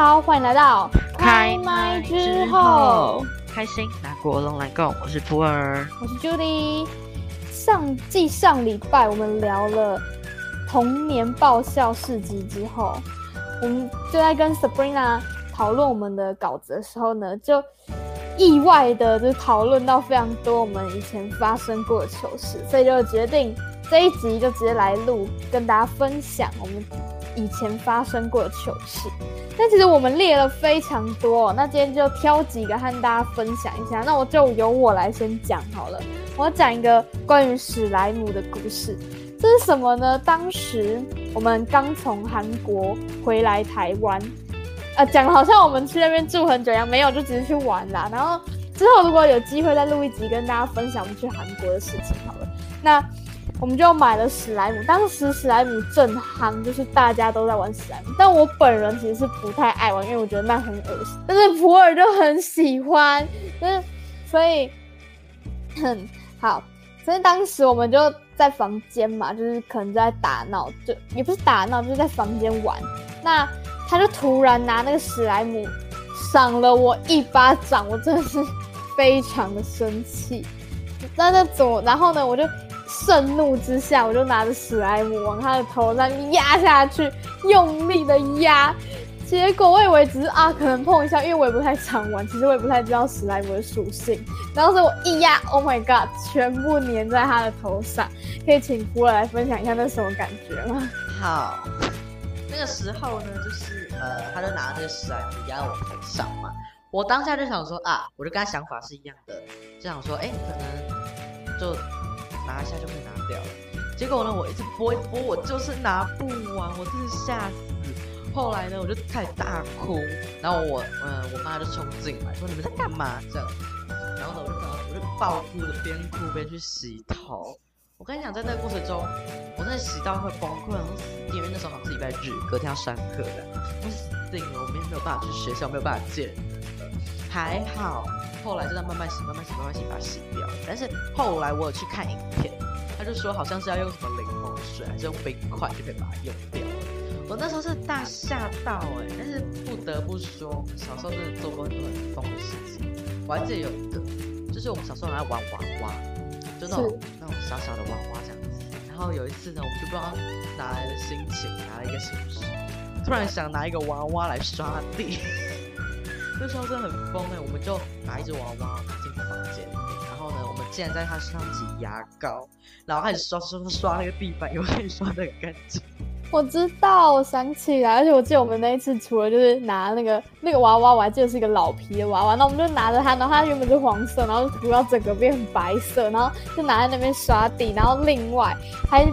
好，欢迎来到开麦之后，开心拿国龙来共，我是普洱，我是 Judy。上继上礼拜我们聊了童年爆笑事迹之后，我们就在跟 Sabrina 讨论我们的稿子的时候呢，就意外的就讨论到非常多我们以前发生过的糗事，所以就决定这一集就直接来录，跟大家分享我们以前发生过的糗事。但其实我们列了非常多，那今天就挑几个和大家分享一下。那我就由我来先讲好了。我讲一个关于史莱姆的故事。这是什么呢？当时我们刚从韩国回来台湾，呃，讲好像我们去那边住很久一样，没有，就只是去玩啦。然后之后如果有机会再录一集跟大家分享我们去韩国的事情好了。那我们就买了史莱姆，当时史莱姆正夯，就是大家都在玩史莱姆，但我本人其实是不太爱玩，因为我觉得那很恶心。但是普洱就很喜欢，就是所以很好。所以当时我们就在房间嘛，就是可能就在打闹，就也不是打闹，就是在房间玩。那他就突然拿那个史莱姆赏了我一巴掌，我真的是非常的生气。那那怎么然后呢，我就。盛怒之下，我就拿着史莱姆往他的头上压下去，用力的压。结果我以为只是啊，可能碰一下，因为我也不太常玩，其实我也不太知道史莱姆的属性。然后我一压，Oh my god，全部粘在他的头上。可以请福尔来分享一下那什么感觉吗？好，那个时候呢，就是呃，他就拿这个史莱姆压我头上嘛。我当下就想说啊，我就跟他想法是一样的，就想说，哎，可能就。拿一下就可以拿掉了，结果呢，我一直拨一拨，我就是拿不完，我真是吓死。后来呢，我就开始大哭，然后我，呃，我妈就冲进来，说你们在干嘛？这样，然后呢，我就，我就爆哭的边哭边去洗头。我跟你讲，在那个过程中，我真的洗到会崩溃，然后死定，因为那时候好像是礼拜日，隔天要上课的，我死定了，我明天没有办法去学校，没有办法见。还好。后来就在慢慢洗，慢慢洗，慢慢洗，把它洗掉。但是后来我有去看影片，他就说好像是要用什么柠檬水，还是用冰块就可以把它用掉。我那时候是大吓到哎，但是不得不说，小时候真的做过很多很疯的事情。我还记得有一个，就是我们小时候来玩娃娃，就那种那种小小的娃娃这样子。然后有一次呢，我们就不知道哪来的心情，拿了一个形式，突然想拿一个娃娃来刷地。那时候真的很疯哎，我们就拿一只娃娃进房间，然后呢，我们竟然在它身上挤牙膏，然后开始刷刷刷那个地板，又可以刷的很干净。我知道，我想起来，而且我记得我们那一次除了就是拿那个那个娃娃，我还记得是一个老皮的娃娃，那我们就拿着它，然后它原本是黄色，然后涂到整个变白色，然后就拿在那边刷地，然后另外还。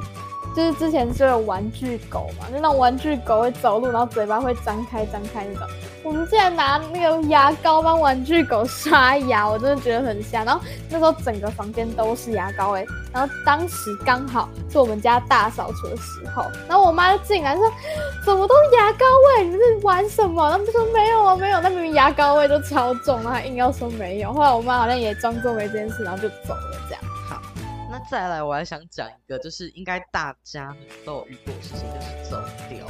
就是之前是有玩具狗嘛，就那种玩具狗会走路，然后嘴巴会张开张开那种。我们竟然拿那个牙膏帮玩具狗刷牙，我真的觉得很香。然后那时候整个房间都是牙膏哎，然后当时刚好是我们家大扫除的时候，然后我妈就进来说：“怎么都是牙膏味？你们是玩什么？”他们说：“没有啊，没有。”那明明牙膏味都超重，然后硬要说没有。后来我妈好像也装作没这件事，然后就走了这样好，那。再来，我还想讲一个，就是应该大家都有遇过的事情，就是走丢。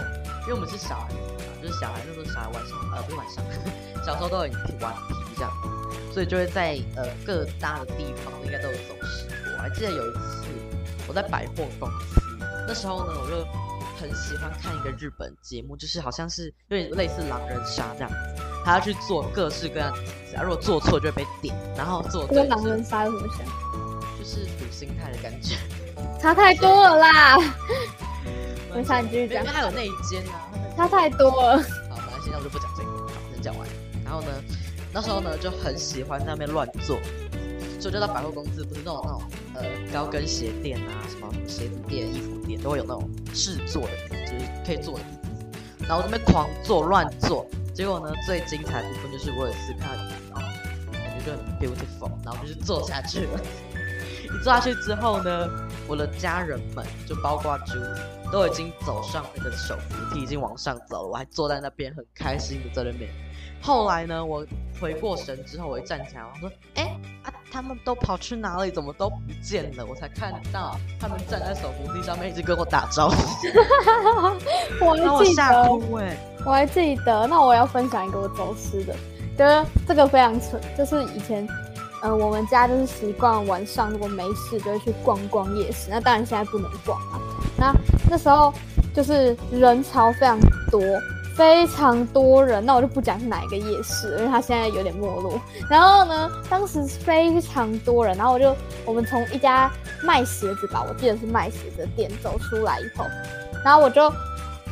因为我们是小孩子嘛，就是小孩那时候小孩晚上呃不是晚上，小时候都很顽皮这样，所以就会在呃各大的地方应该都有走失过。我还记得有一次我在百货公司，那时候呢我就很喜欢看一个日本节目，就是好像是有点类似狼人杀这样子，还要去做各式各样的题，如果做错就会被点，然后做跟狼人杀有什么像？是赌心态的感觉，差太多了啦！没差，你继续讲。因为还有内奸啊，差太多了。好，那现在我就不讲这个，好，先讲完。然后呢，那时候呢就很喜欢在那边乱做，所以就到百货公司，不是那种那种呃高跟鞋店啊，什么鞋子店、衣服店，都会有那种制作的，就是可以做的。然后那边狂做乱做，结果呢最精彩的部分就是我有一次看，感觉就很 beautiful，然后就是做下去了。一坐下去之后呢，我的家人们就包括猪，都已经走上那个手扶梯，已经往上走了。我还坐在那边很开心的在那边。后来呢，我回过神之后，我一站起来，我说：“哎啊，他们都跑去哪里？怎么都不见了？”我才看到他们站在手扶梯上面，一直跟我打招呼。我把我吓哭哎！我还记得。那我要分享一个我走失的，觉得这个非常蠢，就是以前，呃，我们家就是习惯晚上如果没事就会去逛逛夜市。那当然现在不能逛了。那那时候就是人潮非常多。非常多人，那我就不讲是哪一个夜市，因为它现在有点没落。然后呢，当时非常多人，然后我就我们从一家卖鞋子吧，我记得是卖鞋子的店走出来以后，然后我就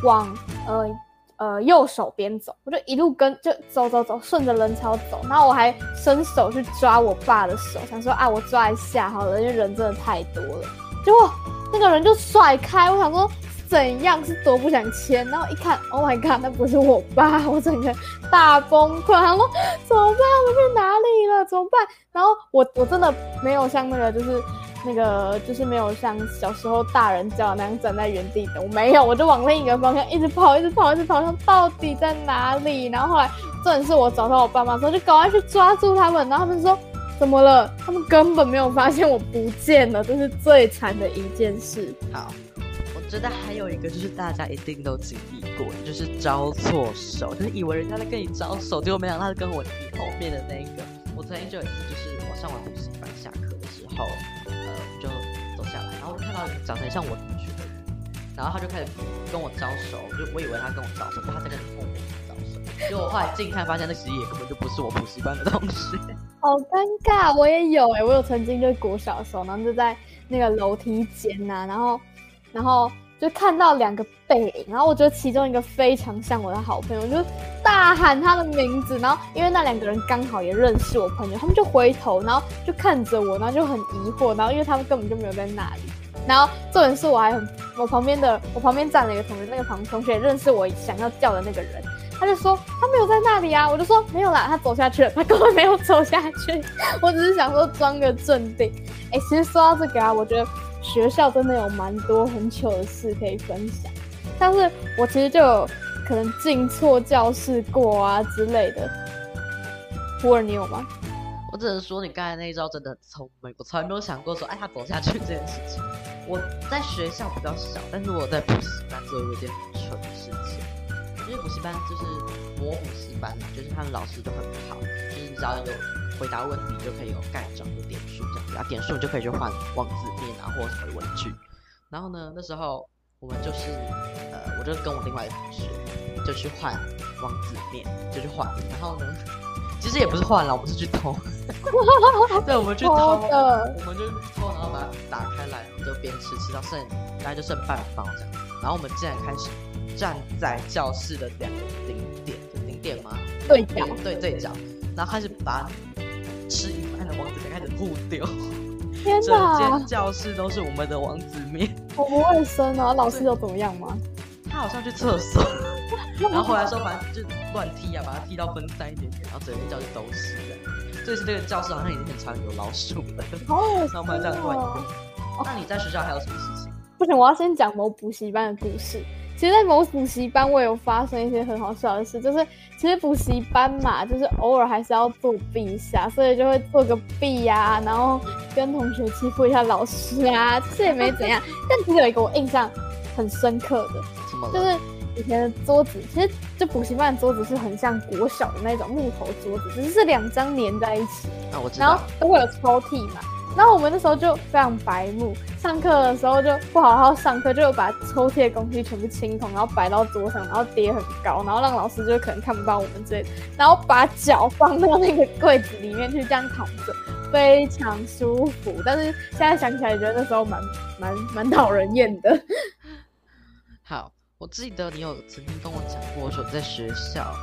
往呃呃右手边走，我就一路跟就走走走，顺着人潮走，然后我还伸手去抓我爸的手，想说啊我抓一下好了，因为人真的太多了。结果那个人就甩开，我想说。怎样是多不想牵？然后一看，Oh my god，那不是我爸！我整个大崩溃，他说怎么办？我去哪里了？怎么办？然后我我真的没有像那个就是那个就是没有像小时候大人叫那样站在原地等，我没有，我就往另一个方向一直跑，一直跑，一直跑，说到底在哪里？然后后来这是我找到我爸妈之后，就赶快去抓住他们，然后他们说怎么了？他们根本没有发现我不见了，这是最惨的一件事。好。我觉得还有一个就是大家一定都经历过，就是招错手，就是以为人家在跟你招手，结果没想到他是跟我后面的那一个。我曾经就有一次，就是我上完补习班下课的时候，长得很像我同学，然后他就开始跟我招手，就我以为他跟我招手，他在跟后面招手，结果我后来近看发现那其实也根本就不是我补习班的同学，好尴尬。我也有哎，我有曾经就国小的时候，然后就在那个楼梯间呐，然后，然后。就看到两个背影，然后我觉得其中一个非常像我的好朋友，我就大喊他的名字，然后因为那两个人刚好也认识我朋友，他们就回头，然后就看着我，然后就很疑惑，然后因为他们根本就没有在那里，然后重点是我还很，我旁边的我旁边站了一个同学，那个旁同学认识我想要叫的那个人，他就说他没有在那里啊，我就说没有啦，他走下去了，他根本没有走下去，我只是想说装个镇定。哎，其实说到这个啊，我觉得。学校真的有蛮多很糗的事可以分享，但是我其实就有可能进错教室过啊之类的。普洱，你有吗？我只能说你刚才那一招真的很聪明，我从来没有想过说，哎，他走下去这件事情。我在学校比较少，但是我在补习班做一件很蠢的事情。因为补习班就是模补习班嘛，就是他们老师都很好，就是你只要有。回答问题就可以有盖章、有点数这样子啊，点数你就可以去换王子面啊，或者什么文具。然后呢，那时候我们就是，呃，我就跟我另外一个同学就去换王子面，就去换。然后呢，其实也不是换了，我们是去偷。对，我们去 偷，我们就偷，然后把它打开来，就边吃吃到剩，大概就剩半包这样。然后我们竟然开始站在教室的两个顶点，顶点吗？对角，对对角，然后开始把。吃一半的王子面开始互丢，天哪！整间教室都是我们的王子面，好不卫生啊！老师有怎么样吗？他好像去厕所，然后回来说反正就乱踢啊，把他踢到分散一点点，然后整间教室都是的。这次这个教室好像已经很常有老鼠了，哦，那我们这样乱用。那你在学校还有什么事情？不行，我要先讲某补习班的故事。其实，在某补习班，我有发生一些很好笑的事，就是其实补习班嘛，就是偶尔还是要作弊一下，所以就会做个弊呀，然后跟同学欺负一下老师啊，这也没怎样。但其实有一个我印象很深刻的，就是以前的桌子，其实就补习班的桌子是很像国小的那种木头桌子，只是是两张连在一起，啊，我知道，然后都会有抽屉嘛。然后我们那时候就非常白目，上课的时候就不好好上课，就把抽屉的东西全部清空，然后摆到桌上，然后叠很高，然后让老师就可能看不到我们之类的，然后把脚放到那个柜子里面去，这样躺着，非常舒服。但是现在想起来，觉得那时候蛮蛮蛮讨人厌的。好，我记得你有曾经跟我讲过，说在学校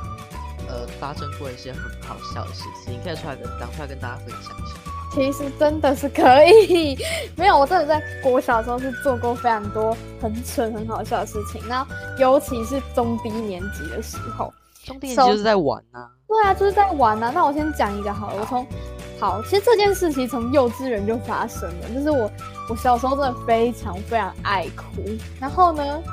呃发生过一些很好笑的事情，你可以出来跟讲出来跟大家分享一下。其实真的是可以，没有，我真的在国小时候是做过非常多很蠢很好笑的事情。那尤其是中低年级的时候，中低年级就是在玩呐。对啊，就是在玩呐。那我先讲一个好了，我从好，其实这件事情从幼稚园就发生了，就是我我小时候真的非常非常爱哭，然后呢。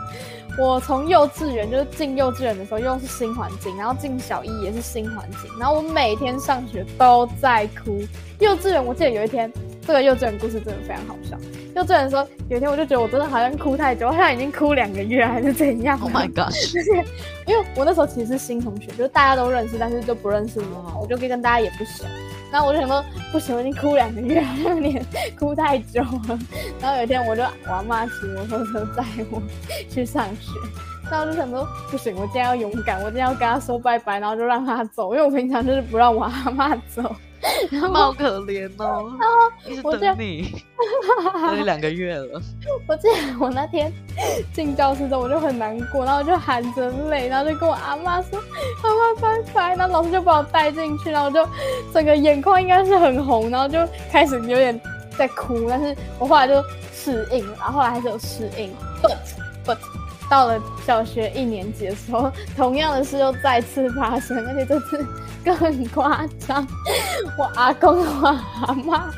我从幼稚园就是进幼稚园的时候又是新环境，然后进小一也是新环境，然后我每天上学都在哭。幼稚园我记得有一天，这个幼稚园故事真的非常好笑。幼稚园的时候，有一天我就觉得我真的好像哭太久，好像已经哭两个月还是怎样。Oh my gosh！因为我那时候其实是新同学，就是大家都认识，但是就不认识我，哦我就跟跟大家也不熟。然后我就想说，不行，我已经哭两个月，有点哭太久了。然后有一天，我就我阿妈骑摩托车载我去上学，然后我就想说，不行，我今天要勇敢，我今天要跟她说拜拜，然后就让她走，因为我平常就是不让我阿妈走。然后好可怜哦，一直等你，等你两个月了。我记得我那天进教室的时候，我就很难过，然后我就含着泪，然后就跟我阿妈说：“阿妈拜拜。”然后老师就把我带进去，然后我就整个眼眶应该是很红，然后就开始有点在哭，但是我后来就适应了，然后后来还是有适应。But but 到了小学一年级的时候，同样的事又再次发生，而且这次更夸张。我阿公和我阿妈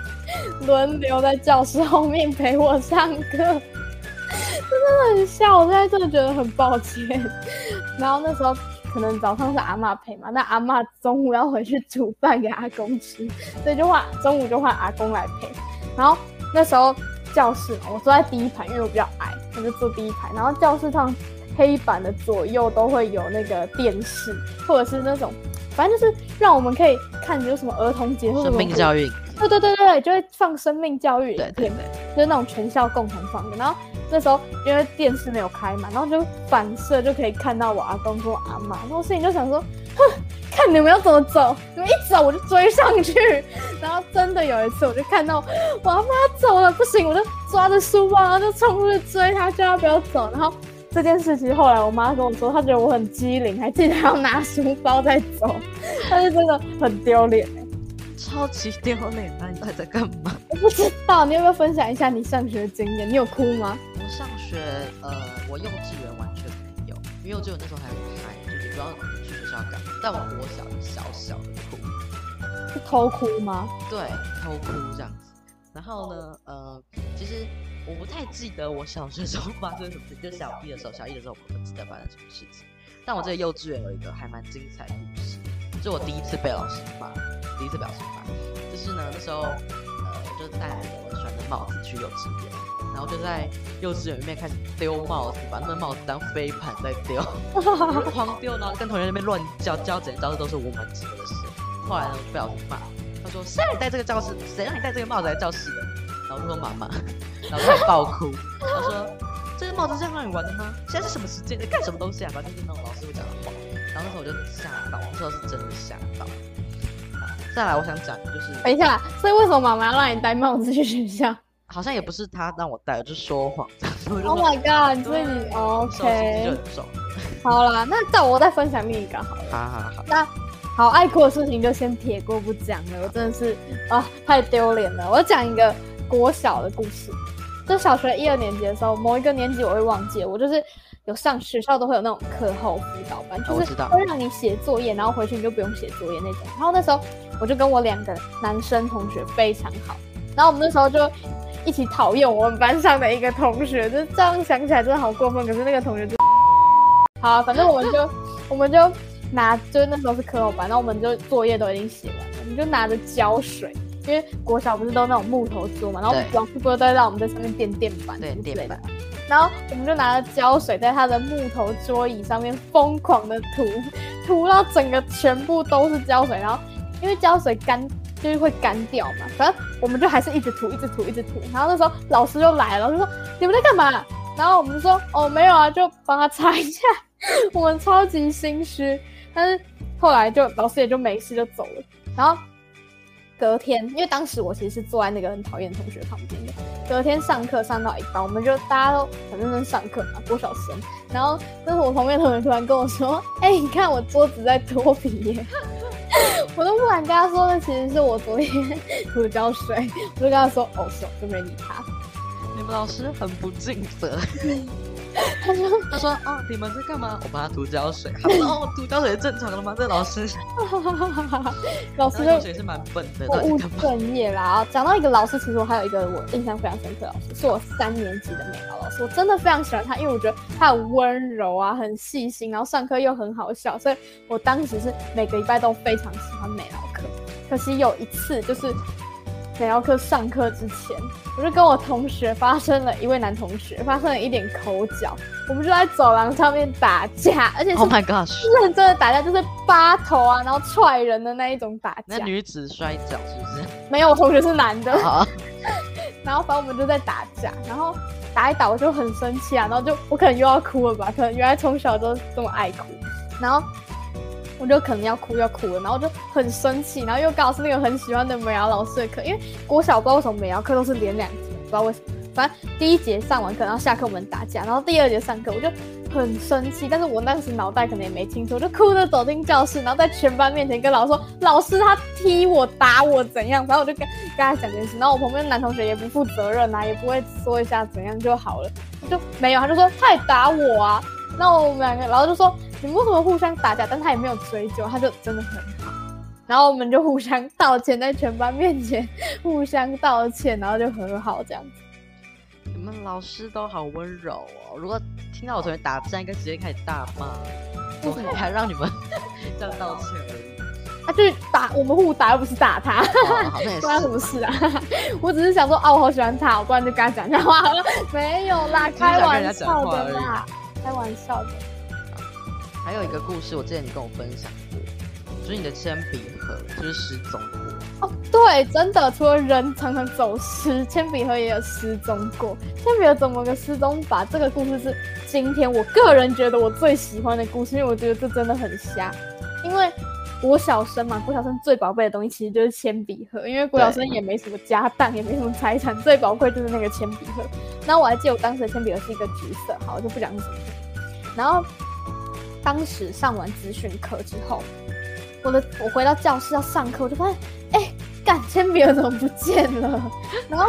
轮流在教室后面陪我上课，真的很笑。我现在真的觉得很抱歉。然后那时候可能早上是阿妈陪嘛，那阿妈中午要回去煮饭给阿公吃，所以就换中午就换阿公来陪。然后那时候教室嘛，我坐在第一排，因为我比较矮，我就坐第一排。然后教室上黑板的左右都会有那个电视，或者是那种，反正就是让我们可以看有什么儿童节或者生命教育，对对对对，就会放生命教育影片，对对对，就是那种全校共同放的。然后那时候因为电视没有开嘛，然后就反射就可以看到我阿公跟我阿妈，然后心里就想说，哼，看你们要怎么走，你们一走我就追上去。然后真的有一次，我就看到我阿妈走了，不行，我就抓着书包，然后就冲出去追她，叫她不要走。然后这件事情后来我妈跟我说，她觉得我很机灵，还记得要拿书包再走，但是真的很丢脸欸超级丢脸那！你到底在干嘛？我不知道，你要不要分享一下你上学的经验？你有哭吗？我上学，呃，我幼稚园完全没有，因为幼稚园那时候还很嗨，就是不知道去学校干嘛。但我国小小小的哭，是偷哭吗？对，偷哭这样子。然后呢，呃，其实我不太记得我小学时候发生什么事，就小一的时候，小一的时候我不记得发生什么事情。但我这个幼稚园有一个还蛮精彩的故事，就我第一次被老师骂，第一次被老师骂，就是呢那时候，呃，我就戴了我喜欢的帽子去幼稚园，然后就在幼稚园里面开始丢帽子，把那个帽子当飞盘在丢，狂丢，然后跟同学那边乱叫，叫整个教室都是我们几个的事。后来呢，被老师骂，他说：“谁让你戴这个教室？谁让你戴这个帽子来教室的？”然后说：“妈妈。”然后他还爆哭，他说：“这个帽子是让你玩的吗？现在是什么时间？在干什么东西啊？”反正就是那种老师会讲的话。然后那时候我就吓到，那时候是真的吓到。好再来，我想讲的就是，等一下，所以为什么妈妈要让你戴帽子去学校好像也不是他让我戴的，就是说谎。？Oh 说 my god！你自己对那时候心机就 OK？很重。好啦，那再我再分享另一个好了。好好好，那好爱哭的事情就先撇过不讲了，我真的是啊太丢脸了。我讲一个国小的故事，就小学一二年级的时候，某一个年级我会忘记，我就是有上学校都会有那种课后辅导班，就是会让你写作业，然后回去你就不用写作业那种。然后那时候我就跟我两个男生同学非常好，然后我们那时候就。一起讨厌我们班上的一个同学，就是这样想起来真的好过分。可是那个同学就，好啊、反正我们就我们就拿，就是那时候是课后班，然后我们就作业都已经写完了，我们就拿着胶水，因为国小不是都那种木头桌嘛，然后对老师不是都会让我们在上面垫垫板对什么之类的垫板，然后我们就拿着胶水在他的木头桌椅上面疯狂的涂，涂到整个全部都是胶水，然后因为胶水干就是会干掉嘛，反正我们就还是一直涂，一直涂，一直涂。然后那时候老师就来了，就说你们在干嘛？然后我们就说哦没有啊，就帮他擦一下。我们超级心虚，但是后来就老师也就没事就走了。然后隔天，因为当时我其实是坐在那个很讨厌同学旁边的。隔天上课上到一半，我们就大家都很认真上课嘛，多少生。然后那时候我旁边同学突然跟我说：“哎、你看我桌子在脱皮耶！” 我都不敢跟他说，那其实是我昨天涂胶水。我就跟他说：“哦，是哦，就没理他。你们老师很不尽责。他说他说：“哦，你们在干嘛？我帮他涂胶水。”他说：“哦，涂胶水是正常的吗？这老师，老师也是蛮笨的，不务到底在干嘛？正业啦。啊讲到一个老师，其实我还有一个我印象非常深刻的老师，是我三年级的美劳老师。我真的非常喜欢他，因为我觉得他很温柔啊，很细心，然后上课又很好笑，所以我当时是每个礼拜都非常喜欢美劳课。可惜有一次就是美劳课上课之前，我就跟我同学发生了一位男同学发生了一点口角，我们就在走廊上面打架，而且是 Oh my！认真的打架，就是扒头啊，然后踹人的那一种打架。那女子摔跤是不是？没有，我同学是男的。好 然后反正我们就在打架，然后打一打我就很生气啊，然后就我可能又要哭了吧，可能原来从小都这么爱哭，然后我就可能要哭要哭了，然后就很生气，然后又刚好是那个很喜欢的美瑶老师的课，因为国小不知道为什么美瑶课都是连两节，不知道为什么，反正第一节上完课，然后下课我们打架，然后第二节上课我就很生气，但是我当时脑袋可能也没清楚，我就哭着走进教室，然后在全班面前跟老师说，老师他踢我打我怎样，然后我就跟跟他讲这件事，然后我旁边的男同学也不负责任啊，也不会说一下怎样就好了，就没有，他就说他也打我啊，那我们两个，然后就说你们为什么互相打架？但他也没有追究，他就真的很好。然后我们就互相道歉，在全班面前互相道歉，然后就和好这样子。你们老师都好温柔哦。如果听到我同学打架，应该直接开始大骂。为什么还让你们 这样道歉而已？他就是打我们互打，又不是打他，关他什么事啊？我只是想说，啊，我好喜欢他，我不然就跟他讲讲话。没有啦，开玩笑的啦，开玩笑的。还有一个故事，我之前你跟我分享过，就是你的铅笔盒就是失踪过。哦，对，真的，除了人常常走失，铅笔盒也有失踪过。铅笔盒怎么个失踪法？这个故事是今天我个人觉得我最喜欢的故事，因为我觉得这真的很瞎。因为国小生嘛，国小生最宝贝的东西其实就是铅笔盒，因为国小生也没什么家当，也没什么财产，最宝贵就是那个铅笔盒。然后我还记得我当时的铅笔盒是一个橘色，好，我就不讲是什么。然后当时上完资讯课之后，我的我回到教室要上课，我就发现，哎、干铅笔盒怎么不见了？然后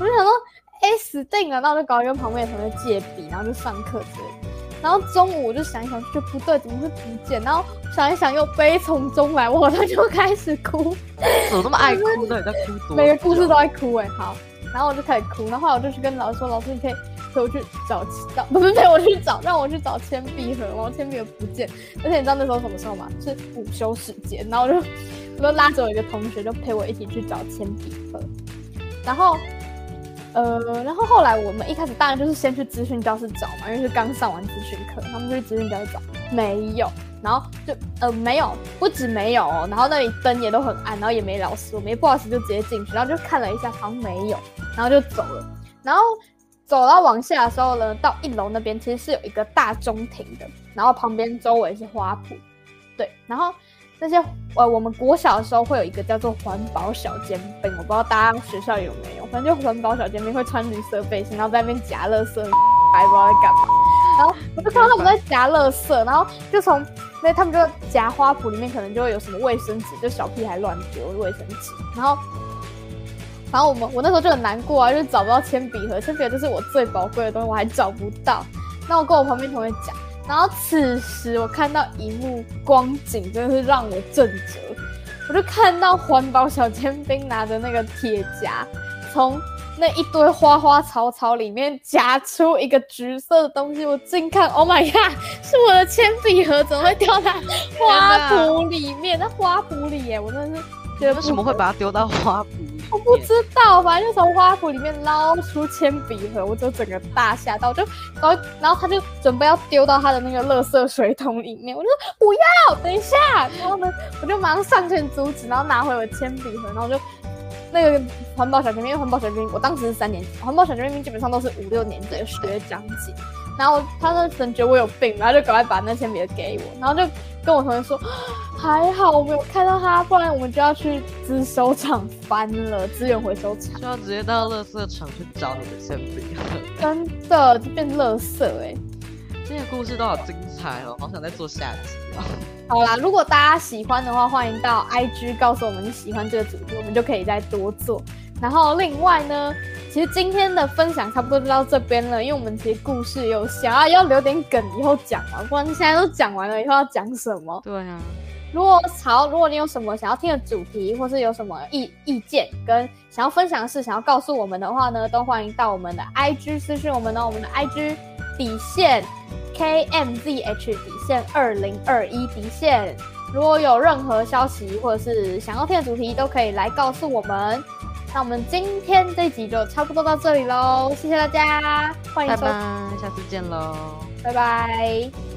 我就想说，哎、死定了！那我就赶快跟旁边的同学借笔，然后就上课之类的。然后中午我就想一想，就不对，怎么会不见？然后想一想又悲从中来，我好像就开始哭，怎么那么爱哭呢？你在哭多？每个故事都爱哭哎、好，然后我就开始哭，然后后来我就去跟老师说，老师你可以陪我去找找，不是陪我去找，让我去找铅笔盒，我铅笔盒不见，而且你知道那时候什么时候吗？是午休时间，然后我就我就拉着我一个同学，就陪我一起去找铅笔盒，然后。呃，然后后来我们一开始当然就是先去资讯教室找嘛，因为是刚上完资讯课，他们就去资讯教室找，没有，然后就呃没有，不止没有，然后那里灯也都很暗，然后也没老师，我们也不好意思就直接进去，然后就看了一下，好像没有，然后就走了，然后走到往下的时候呢，到一楼那边其实是有一个大中庭的，然后旁边周围是花圃，对，然后那些呃我们国小的时候会有一个叫做环保小尖兵，我不知道大家学校有没有，反正就环保小尖兵会穿绿色背心，然后在那边夹垃圾，还不知道在干嘛。然后我就看到他们在夹垃圾，然后就从那他们就夹花圃里面可能就会有什么卫生纸，就小屁孩乱丢卫生纸，然后。然后我们我那时候就很难过啊，就是找不到铅笔盒，铅笔盒就是我最宝贵的东西，我还找不到。那我跟我旁边同学讲，然后此时我看到一幕光景，真的是让我震折。我就看到环保小尖兵拿着那个铁夹，从那一堆花花草草里面夹出一个橘色的东西。我近看，Oh my god，是我的铅笔盒，怎么会掉在花圃里面？那花圃里耶！我真的是觉得为什么会把它丢到花圃？我不知道，反正就从花圃里面捞出铅笔盒，我就整个大吓到，就然后然后他就准备要丢到他的那个垃圾水桶里面，我就说不要，等一下，然后呢，我就马上上前阻止，然后拿回我铅笔盒，然后就那个环保小精灵，环保小精灵我当时是三年级，环保小精灵基本上都是五六年级的学长姐，然后他那可能觉得我有病，然后就赶快把那铅笔盒给我，然后就跟我同学说。还好我没有看到他，不然我们就要去资收厂翻了，资源回收厂，就要直接到垃圾场去找你的铅笔盒。真的就变垃圾哎、这些故事都好精彩哦，好想再做下集哦。好啦，如果大家喜欢的话，欢迎到 IG 告诉我们你喜欢这个主题，我们就可以再多做。然后另外呢，其实今天的分享差不多就到这边了，因为我们其实故事有想要要留点梗，以后讲嘛，不然现在都讲完了，以后要讲什么？对啊，如果好，如果你有什么想要听的主题，或是有什么意意见跟想要分享的事，想要告诉我们的话呢，都欢迎到我们的 IG 私讯我们哦，我们的 IG 底线 KMZH 底线二零二一底线。如果有任何消息或者是想要听的主题，都可以来告诉我们。那我们今天这一集就差不多到这里喽，谢谢大家，欢迎收，拜拜，下次见喽。拜拜。